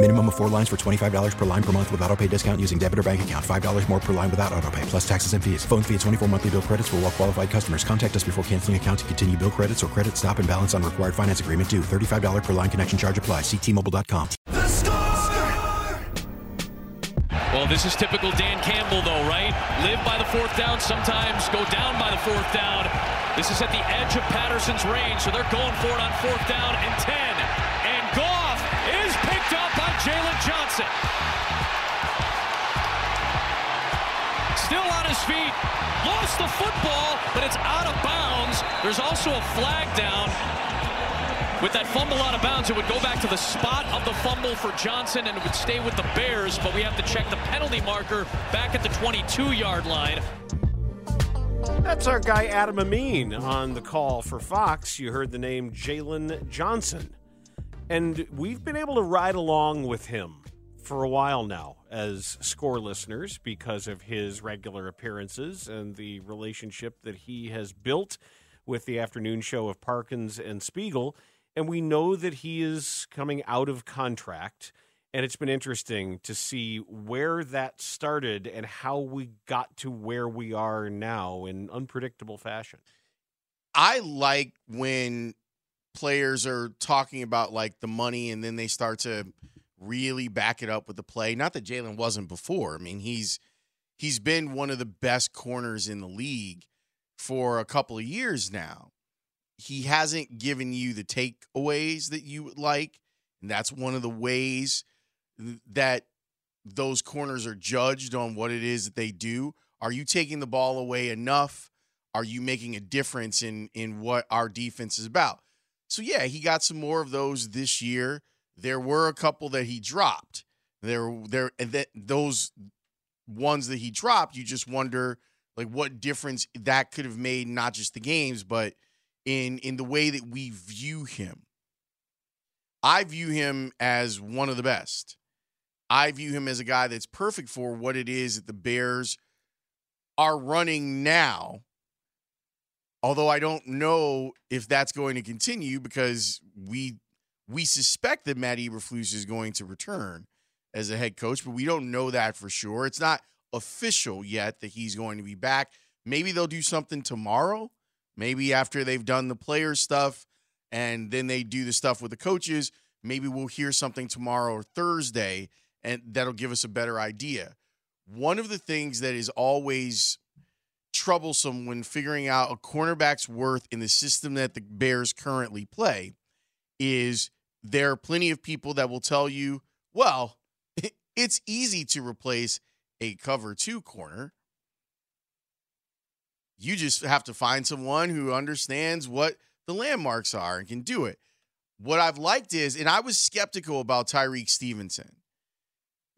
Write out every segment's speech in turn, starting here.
Minimum of four lines for $25 per line per month with auto pay discount using debit or bank account. $5 more per line without auto pay, plus taxes and fees. Phone fee at 24 monthly bill credits for all well qualified customers. Contact us before canceling account to continue bill credits or credit stop and balance on required finance agreement due. $35 per line connection charge apply. Ctmobile.com. Well, this is typical Dan Campbell, though, right? Live by the fourth down, sometimes go down by the fourth down. This is at the edge of Patterson's range, so they're going for it on fourth down and 10. Jaylon Johnson. Still on his feet, lost the football, but it's out of bounds. There's also a flag down. With that fumble out of bounds, it would go back to the spot of the fumble for Johnson and it would stay with the Bears, but we have to check the penalty marker back at the 22-yard line. That's our guy Adam Amin on the call for Fox. You heard the name Jaylon Johnson. And we've been able to ride along with him for a while now as score listeners because of his regular appearances and the relationship that he has built with the afternoon show of Parkins and Spiegel. And we know that he is coming out of contract. And it's been interesting to see where that started and how we got to where we are now in unpredictable fashion. I like when players are talking about like the money and then they start to really back it up with the play. Not that Jaylon wasn't before. I mean, he's he's been one of the best corners in the league for a couple of years now. He hasn't given you the takeaways that you would like, and that's one of the ways that those corners are judged on what it is that they do. Are you taking the ball away enough? Are you making a difference in in what our defense is about? So yeah, he got some more of those this year. There were a couple that he dropped. There there and that those ones that he dropped, you just wonder like what difference that could have made not just the games, but in in the way that we view him. I view him as one of the best. I view him as a guy that's perfect for what it is that the Bears are running now. Although I don't know if that's going to continue because we we suspect that Matt Eberflus is going to return as a head coach, but we don't know that for sure. It's not official yet that he's going to be back. Maybe they'll do something tomorrow. Maybe after they've done the player stuff and then they do the stuff with the coaches, maybe we'll hear something tomorrow or Thursday and that'll give us a better idea. One of the things that is always troublesome when figuring out a cornerback's worth in the system that the Bears currently play is there are plenty of people that will tell you, well, it's easy to replace a cover two corner. You just have to find someone who understands what the landmarks are and can do it. What I've liked is, and I was skeptical about Tyrique Stevenson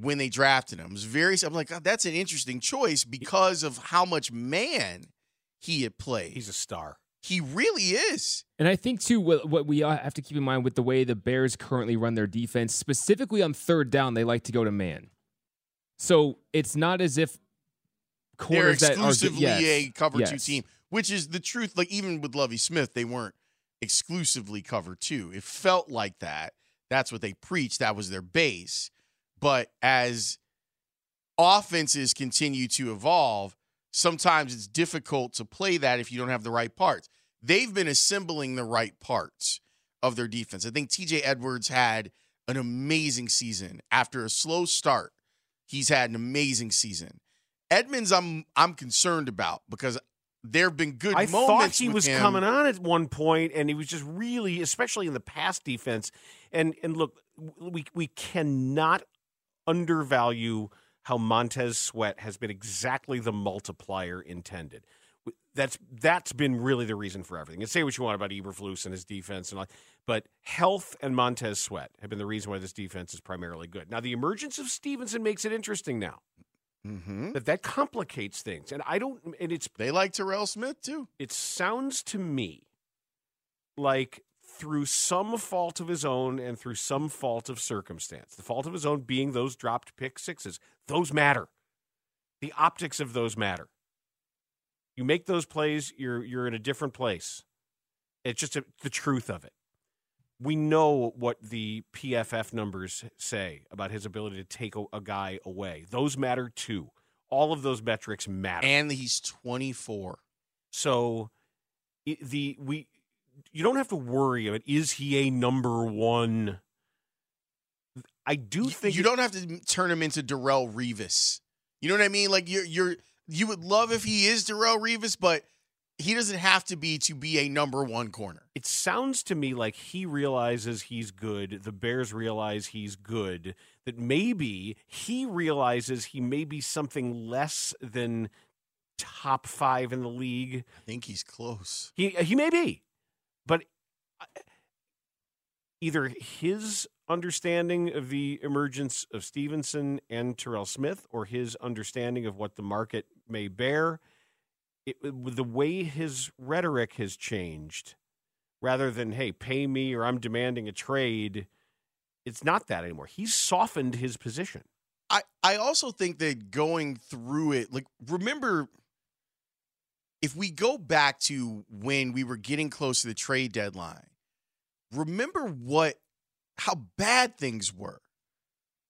when they drafted him. It was very, I'm like, oh, that's an interesting choice because of how much man he had played. He's a star. He really is. And I think too, what, what we have to keep in mind with the way the Bears currently run their defense, specifically on third down, they like to go to man. So it's not as if they're exclusively that are, yes, a cover yes. two team, which is the truth. Like even with Lovie Smith, they weren't exclusively cover two. It felt like that. That's what they preached. That was their base. But as offenses continue to evolve, sometimes it's difficult to play that if you don't have the right parts. They've been assembling the right parts of their defense. I think TJ Edwards had an amazing season after a slow start. He's had an amazing season. Edmunds, I'm I'm concerned about because there have been good I moments. thought he was him. coming on at one point, and he was just really, especially in the pass defense. And and look, we we cannot undervalue how Montez Sweat has been exactly the multiplier intended. That's that's been really the reason for everything. And say what you want about Eberflus and his defense and all, but health and Montez Sweat have been the reason why this defense is primarily good. Now the emergence of Stevenson makes it interesting now. Mm-hmm. That that complicates things, and I don't. And it's They like Terrell Smith too. it sounds to me like through some fault of his own and through some fault of circumstance, the fault of his own being those dropped pick sixes, those matter. The optics of those matter. You make those plays, you're you're in a different place. It's just a, the truth of it. We know what the PFF numbers say about his ability to take a, a guy away. Those matter too. All of those metrics matter. And he's 24. So the we you don't have to worry about is he a number one. I do think you don't have to turn him into Darrelle Revis. You know what I mean? Like you're you're you would love if he is Darrelle Revis, but he doesn't have to be to be a number one corner. It sounds to me like he realizes he's good. The Bears realize he's good. That maybe he realizes he may be something less than top five in the league. I think he's close. He he may be, but uh, either his understanding of the emergence of Stevenson and Terrell Smith, or his understanding of what the market may bear, it, the way his rhetoric has changed, rather than "Hey, pay me" or "I'm demanding a trade," it's not that anymore. He's softened his position. I, I also think that going through it, like remember if we go back to when we were getting close to the trade deadline, remember what how bad things were.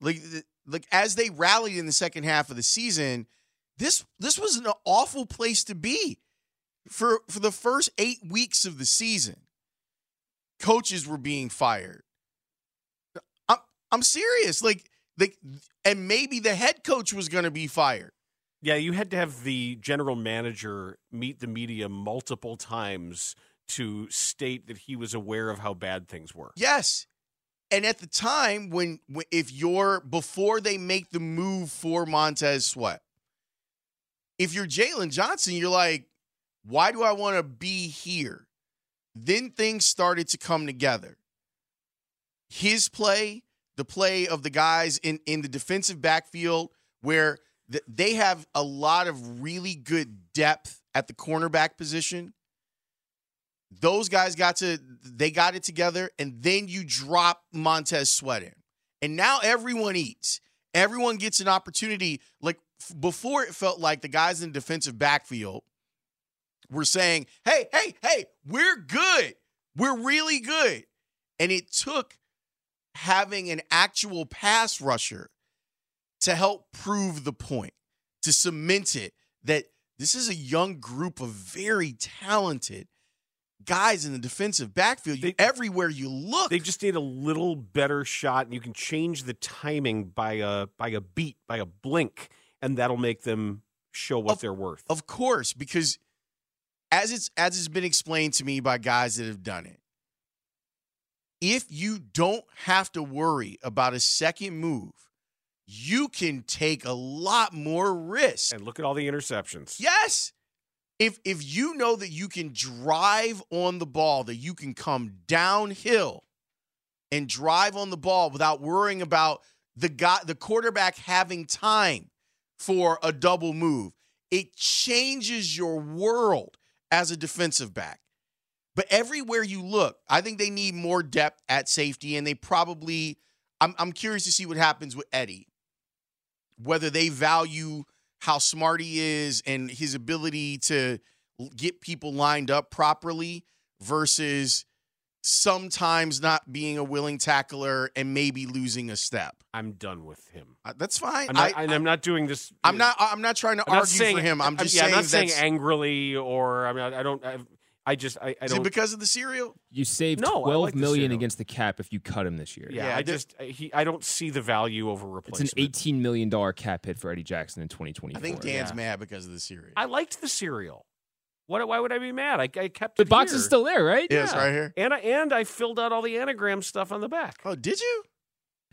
Like like as they rallied in the second half of the season, this this was an awful place to be for for the first 8 weeks of the season. Coaches were being fired. I'm I'm serious. Like like and maybe the head coach was going to be fired. Yeah, you had to have the general manager meet the media multiple times to state that he was aware of how bad things were. Yes. And at the time when, if you're before they make the move for Montez Sweat, if you're Jaylon Johnson, you're like, why do I want to be here? Then things started to come together. His play, the play of the guys in, in the defensive backfield, where they have a lot of really good depth at the cornerback position those guys got to they got it together and then you drop Montez Sweat in. And now everyone eats. Everyone gets an opportunity like before it felt like the guys in the defensive backfield were saying, "Hey, hey, hey, we're good. We're really good." And it took having an actual pass rusher to help prove the point, to cement it that this is a young group of very talented guys in the defensive backfield. You, They- everywhere you look, They just need a little better shot, and you can change the timing by a by a beat, by a blink, and that'll make them show what Of- they're worth. of course, because as it's as it's been explained to me by guys that have done it, if you don't have to worry about a second move, you can take a lot more risk. and look at all the interceptions. Yes. If if you know that you can drive on the ball, that you can come downhill and drive on the ball without worrying about the guy the quarterback having time for a double move, it changes your world as a defensive back. But everywhere you look, I think they need more depth at safety, and they probably I'm I'm curious to see what happens with Eddie. Whether they value how smart he is and his ability to get people lined up properly versus sometimes not being a willing tackler and maybe losing a step. I'm done with him. Uh, That's fine. I'm not, I, and I'm not doing this. am not. I'm not trying to I'm argue saying for him. I'm just yeah, saying I'm not saying angrily or I mean I, I don't. I, I just I, I Is it because of the cereal? You saved No, twelve like million cereal. against the cap if you cut him this year. yeah, Yeah, I there- just he. I don't see the value over replacement. It's replacement. an eighteen million dollar cap hit for Eddie Jackson in twenty twenty I think Dan's Yeah. mad because of the cereal. I liked the cereal. What? Why would I be mad? I, I kept The it box here. is still there, right? Yeah, it's right here. and I and I filled out all the anagram stuff on the back. Oh, did you?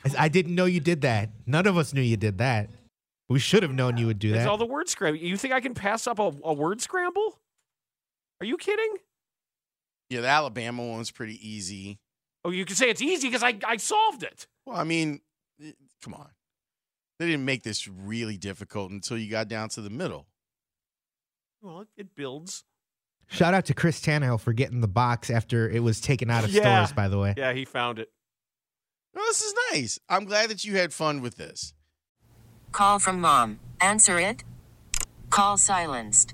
I- I didn't know you did that. None of us knew you did that. We should have known you would do It's that. all the word scramble. You think I can pass up a, a word scramble? Are you kidding? Yeah, the Alabama one's pretty easy. Oh, you can say it's easy because I, I solved it. Well, I mean, eh, come on. They didn't make this really difficult until you got down to the middle. Well, it, it builds. Shout out to Chris Tannehill for getting the box after it was taken out of Yeah. stores, by the way. Yeah, he found it. Well, this is nice. I'm glad that you had fun with this. Call from mom. Answer it. Call silenced.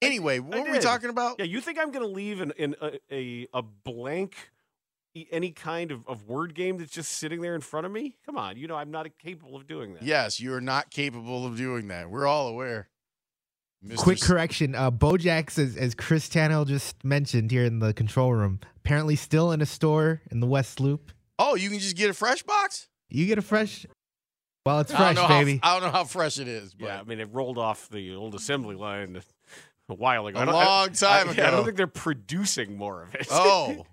Anyway, what I were we talking about? Yeah, you think I'm going to leave in, in a, a, a blank, e- any kind of, of word game that's just sitting there in front of me? Come on, you know I'm not capable of doing that. Yes, you are not capable of doing that. We're all aware. Mr. Quick correction. Uh, Bojack's, as, as Chris Tannehill just mentioned here in the control room, apparently still in a store in the West Loop. Oh, you can just get a fresh box? You get a fresh. Well, it's I don't fresh, know how- baby. I don't know how fresh it is, but Yeah, I mean, it rolled off the old assembly line a while ago. A I I- long time I- yeah, I ago. don't think they're producing more of it. oh,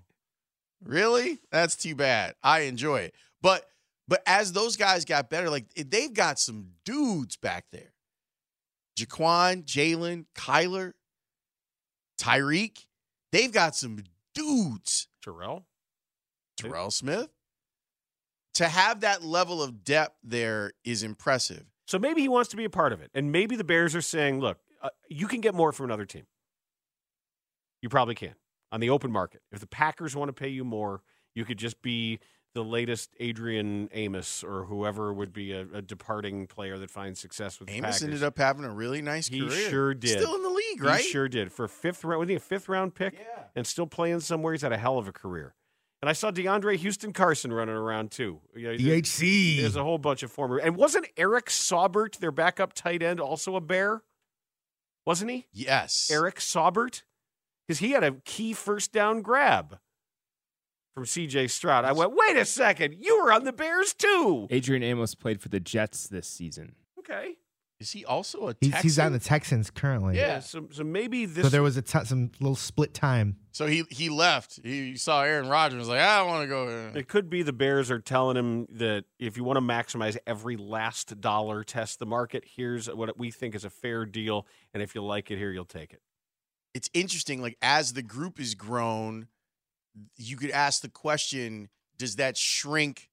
really? That's too bad. I enjoy it, but but as those guys got better, like they've got some dudes back there. Jaquan, Jaylon, Kyler, Tyrique, they've got some dudes. Terrell? Terrell Smith. To have that level of depth there is impressive. So maybe he wants to be a part of it. And maybe the Bears are saying, look, uh, you can get more from another team. You probably can on the open market. If the Packers want to pay you more, you could just be the latest Adrian Amos or whoever would be a, a departing player that finds success with the Amos Packers. ended up having a really nice He career. He sure did. Still in the league, right? He sure did. For a fifth round, was he a fifth round pick? Yeah. And still playing somewhere. He's had a hell of a career. And I saw DeAndre Houston Carson running around too. You know, DHC. There's a whole bunch of former. And wasn't Eric Saubert, their backup tight end, also a bear? Wasn't he? Yes. Eric Saubert? Because he had a key first down grab from CJ Stroud. I went, wait a second, you were on the Bears too. Adrian Amos played for the Jets this season. Okay. Is he also a He's, Texan? he's on the Texans currently. Yeah. So, so maybe this. So there was a t- some little split time. So he he left. He saw Aaron Rodgers and was like, I want to go. It could be the Bears are telling him that if you want to maximize every last dollar, test the market. Here's what we think is a fair deal, and if you like it here, you'll take it. It's interesting. Like as the group is grown, you could ask the question: Does that shrink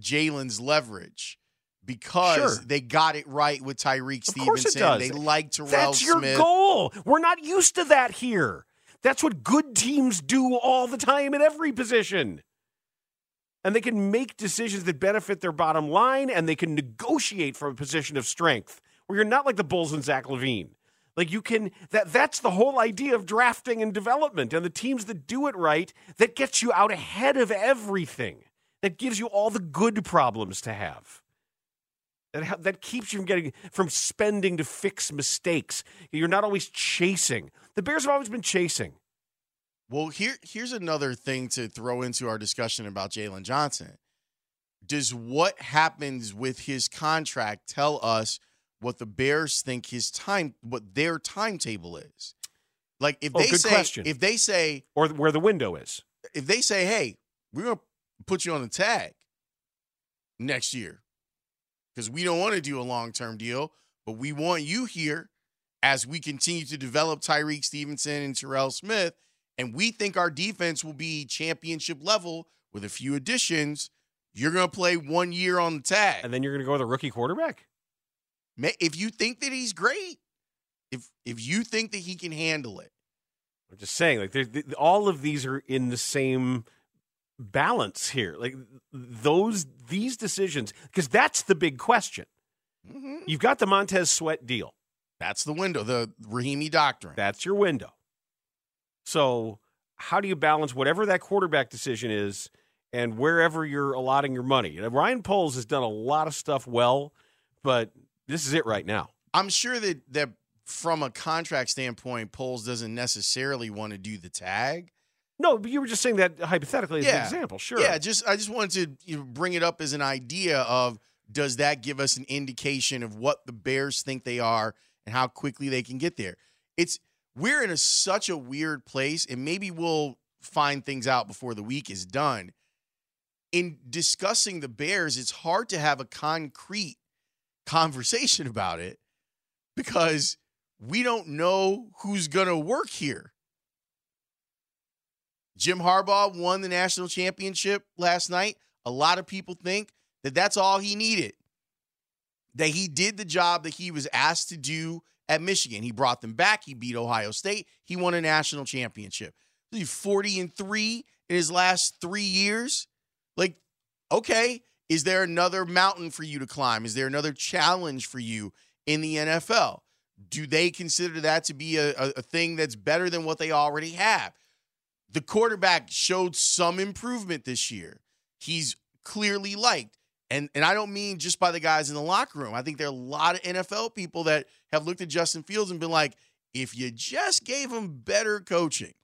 Jaylon's leverage? Because Sure. they got it right with Tyrique Of course it Stevenson. does. They like Terrell That's your Smith. goal. We're not used to that here. That's what good teams do all the time at every position. And they can make decisions that benefit their bottom line, and they can negotiate from a position of strength where you're not like the Bulls and Zach LaVine. Like you can that that's the whole idea of drafting and development. And the teams that do it right, that gets you out ahead of everything. That gives you all the good problems to have. That, ha- that keeps you from getting from spending to fix mistakes. You're not always chasing. The Bears have always been chasing. Well, here here's another thing to throw into our discussion about Jaylon Johnson. Does what happens with his contract tell us what the Bears think his time, what their timetable is? Like if Oh, they good say, question. if they say, or where the window is. if they say, hey, we're gonna put you on the tag next year because we don't want to do a long term deal, but we want you here as we continue to develop Tyrique Stevenson and Terrell Smith, and we think our defense will be championship level with a few additions. You're gonna play one year on the tag, And then you're going to go with a rookie quarterback? If you think that he's great, if if you think that he can handle it. I'm just saying, like, all of these are in the same balance here. Like, those, these decisions, because that's the big question. Mhm. You've got the Montez Sweat deal. That's the window, the Rahimi doctrine. That's your window. So, how do you balance whatever that quarterback decision is and wherever you're allotting your money? You know, Ryan Poles has done a lot of stuff well, but this is it right now. I'm sure that that from a contract standpoint, Poles doesn't necessarily want to do the tag. No, but you were just saying that hypothetically as an example. Sure. Yeah, just I just wanted to you know, bring it up as an idea of does that give us an indication of what the Bears think they are and how quickly they can get there? It's we're in a such a weird place, and maybe we'll find things out before the week is done. In discussing the Bears, it's hard to have a concrete conversation about it because we don't know who's going to work here. Jim Harbaugh won the national championship last night. A lot of people think that that's all he needed. That he did the job that he was asked to do at Michigan. He brought them back. He beat Ohio State. He won a national championship. He's 40 and 3 in his last 3 years. Like okay, is there another mountain for you to climb? Is there another challenge for you in the NFL? Do they consider that to be a, a, a thing that's better than what they already have? The quarterback showed some improvement this year. He's clearly liked. And, and I don't mean just by the guys in the locker room. I think there are a lot of NFL people that have looked at Justin Fields and been like, if you just gave him better coaching,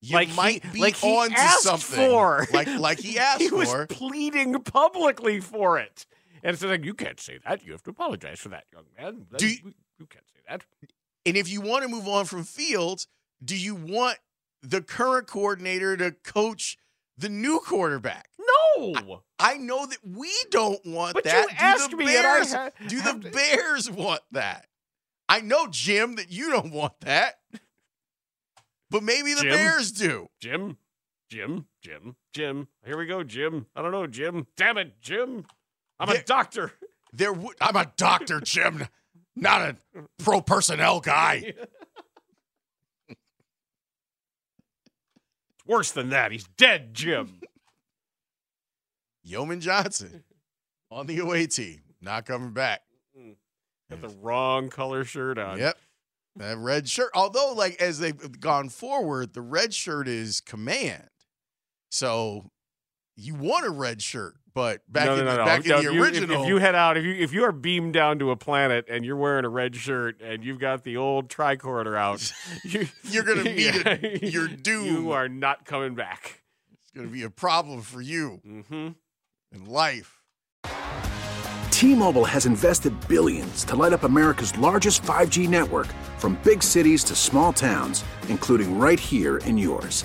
you Like he- might be like on to something. for. Like like he asked he was for. pleading publicly for it. And it's like, you can't say that. You have to apologize for that, young man. Do you- you can't say that. And if you want to move on from Fields, do you want the current coordinator to coach the new quarterback? No. I know that we don't want But you that. do asked the me and I Bears, ha- do the Bears want that? I know, Jim, that you don't want that. But maybe the Jim? Bears do. Jim, Jim, Jim, Jim. Here we go, Jim. I don't know, Jim. Damn it, Jim. I'm a doctor. There, would I'm a doctor, Jim, not a pro personnel guy. Worse than that, he's dead, Jim. Yeoman Johnson on the away team, not coming back. Mm. Got the wrong color shirt on. Yep. That red shirt. Although, like, as they've gone forward, the red shirt is command. So you want a red shirt, but back no, in no, no, the, no. back No, in the you- original, if, you head out, if you if you are beamed down to a planet and you're wearing a red shirt and you've got the old tricorder out, you, You're gonna meet it. Yeah. Your doom. You are not coming back. it's going to be a problem for you Mm-hmm. in life. T-Mobile has invested billions to light up America's largest 5G network from big cities to small towns, including right here in yours.